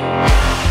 Música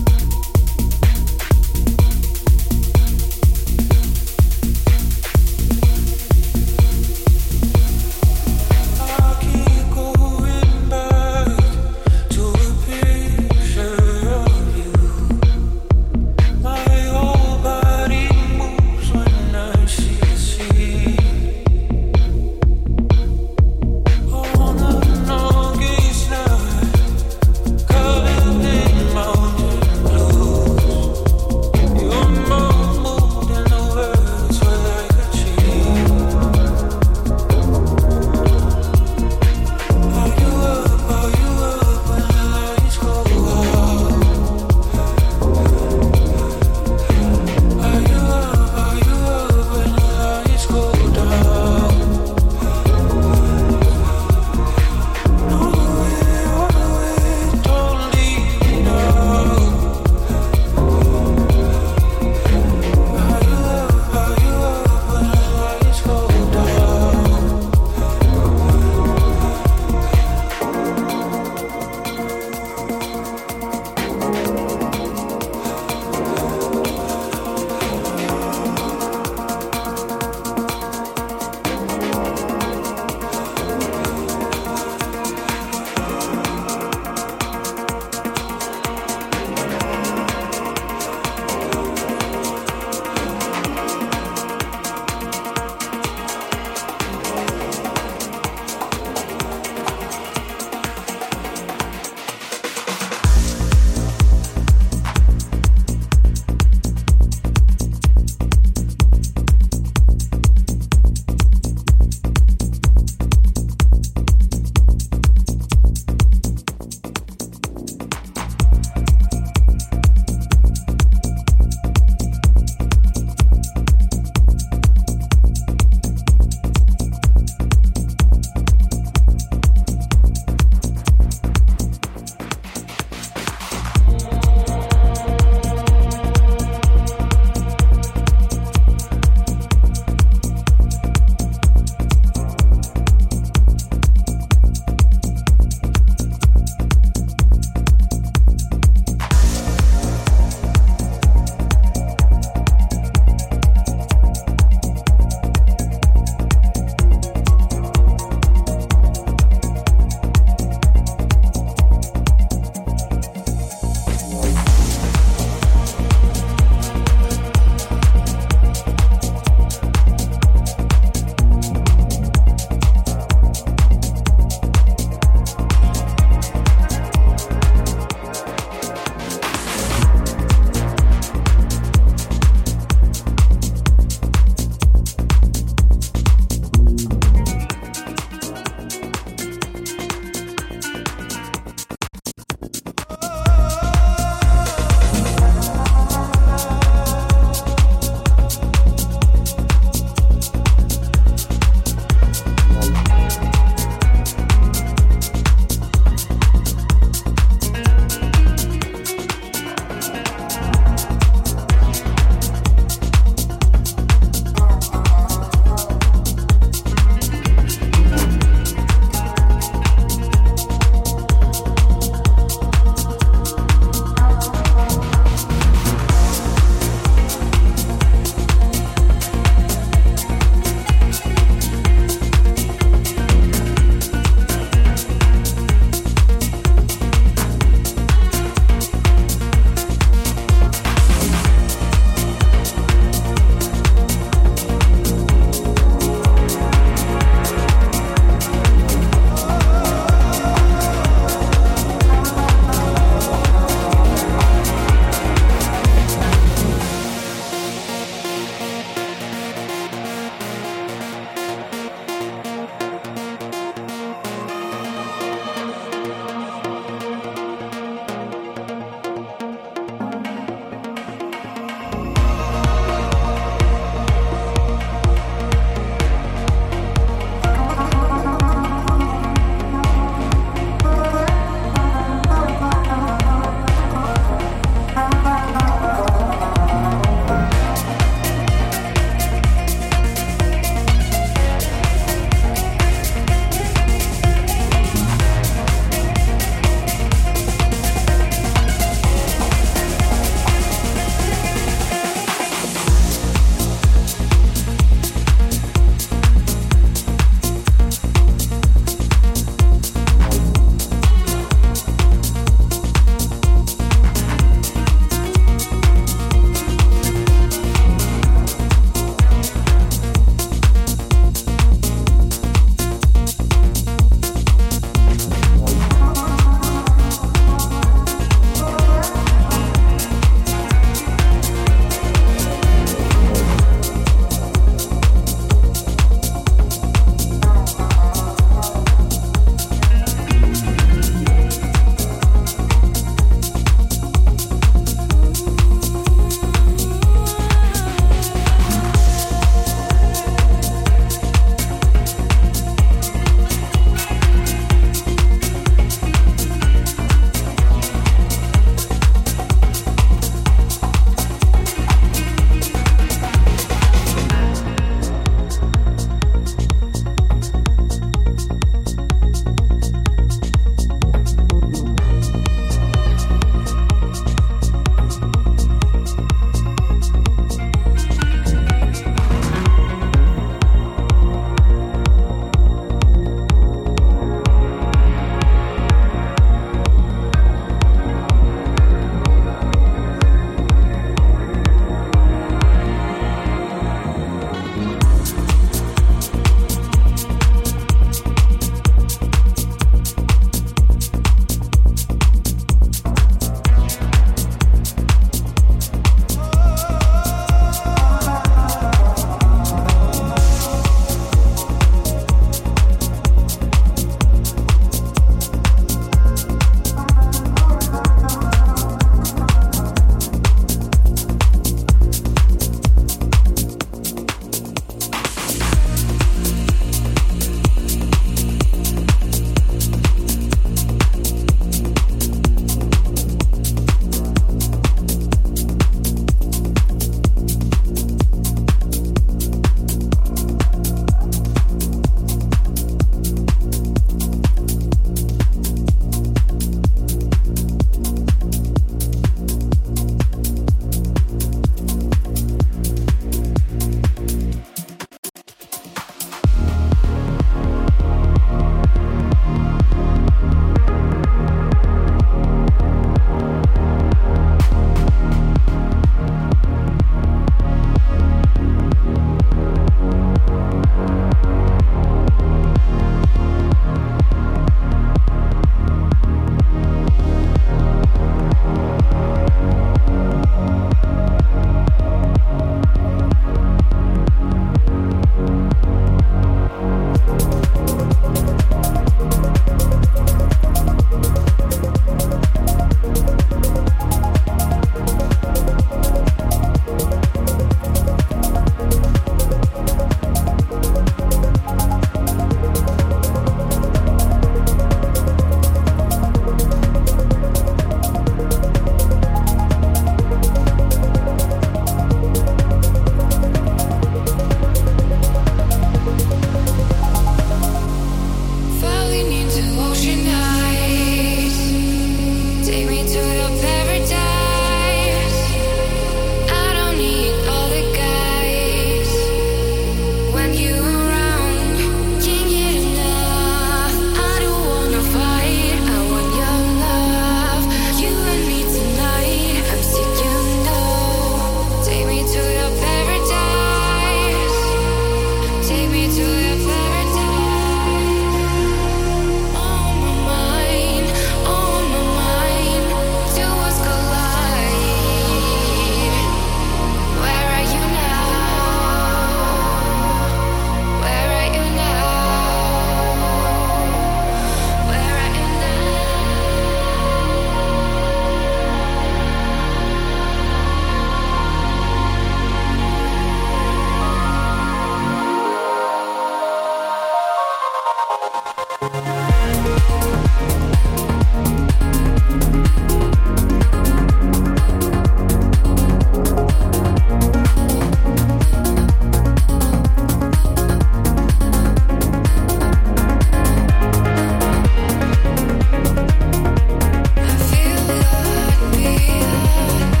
feel.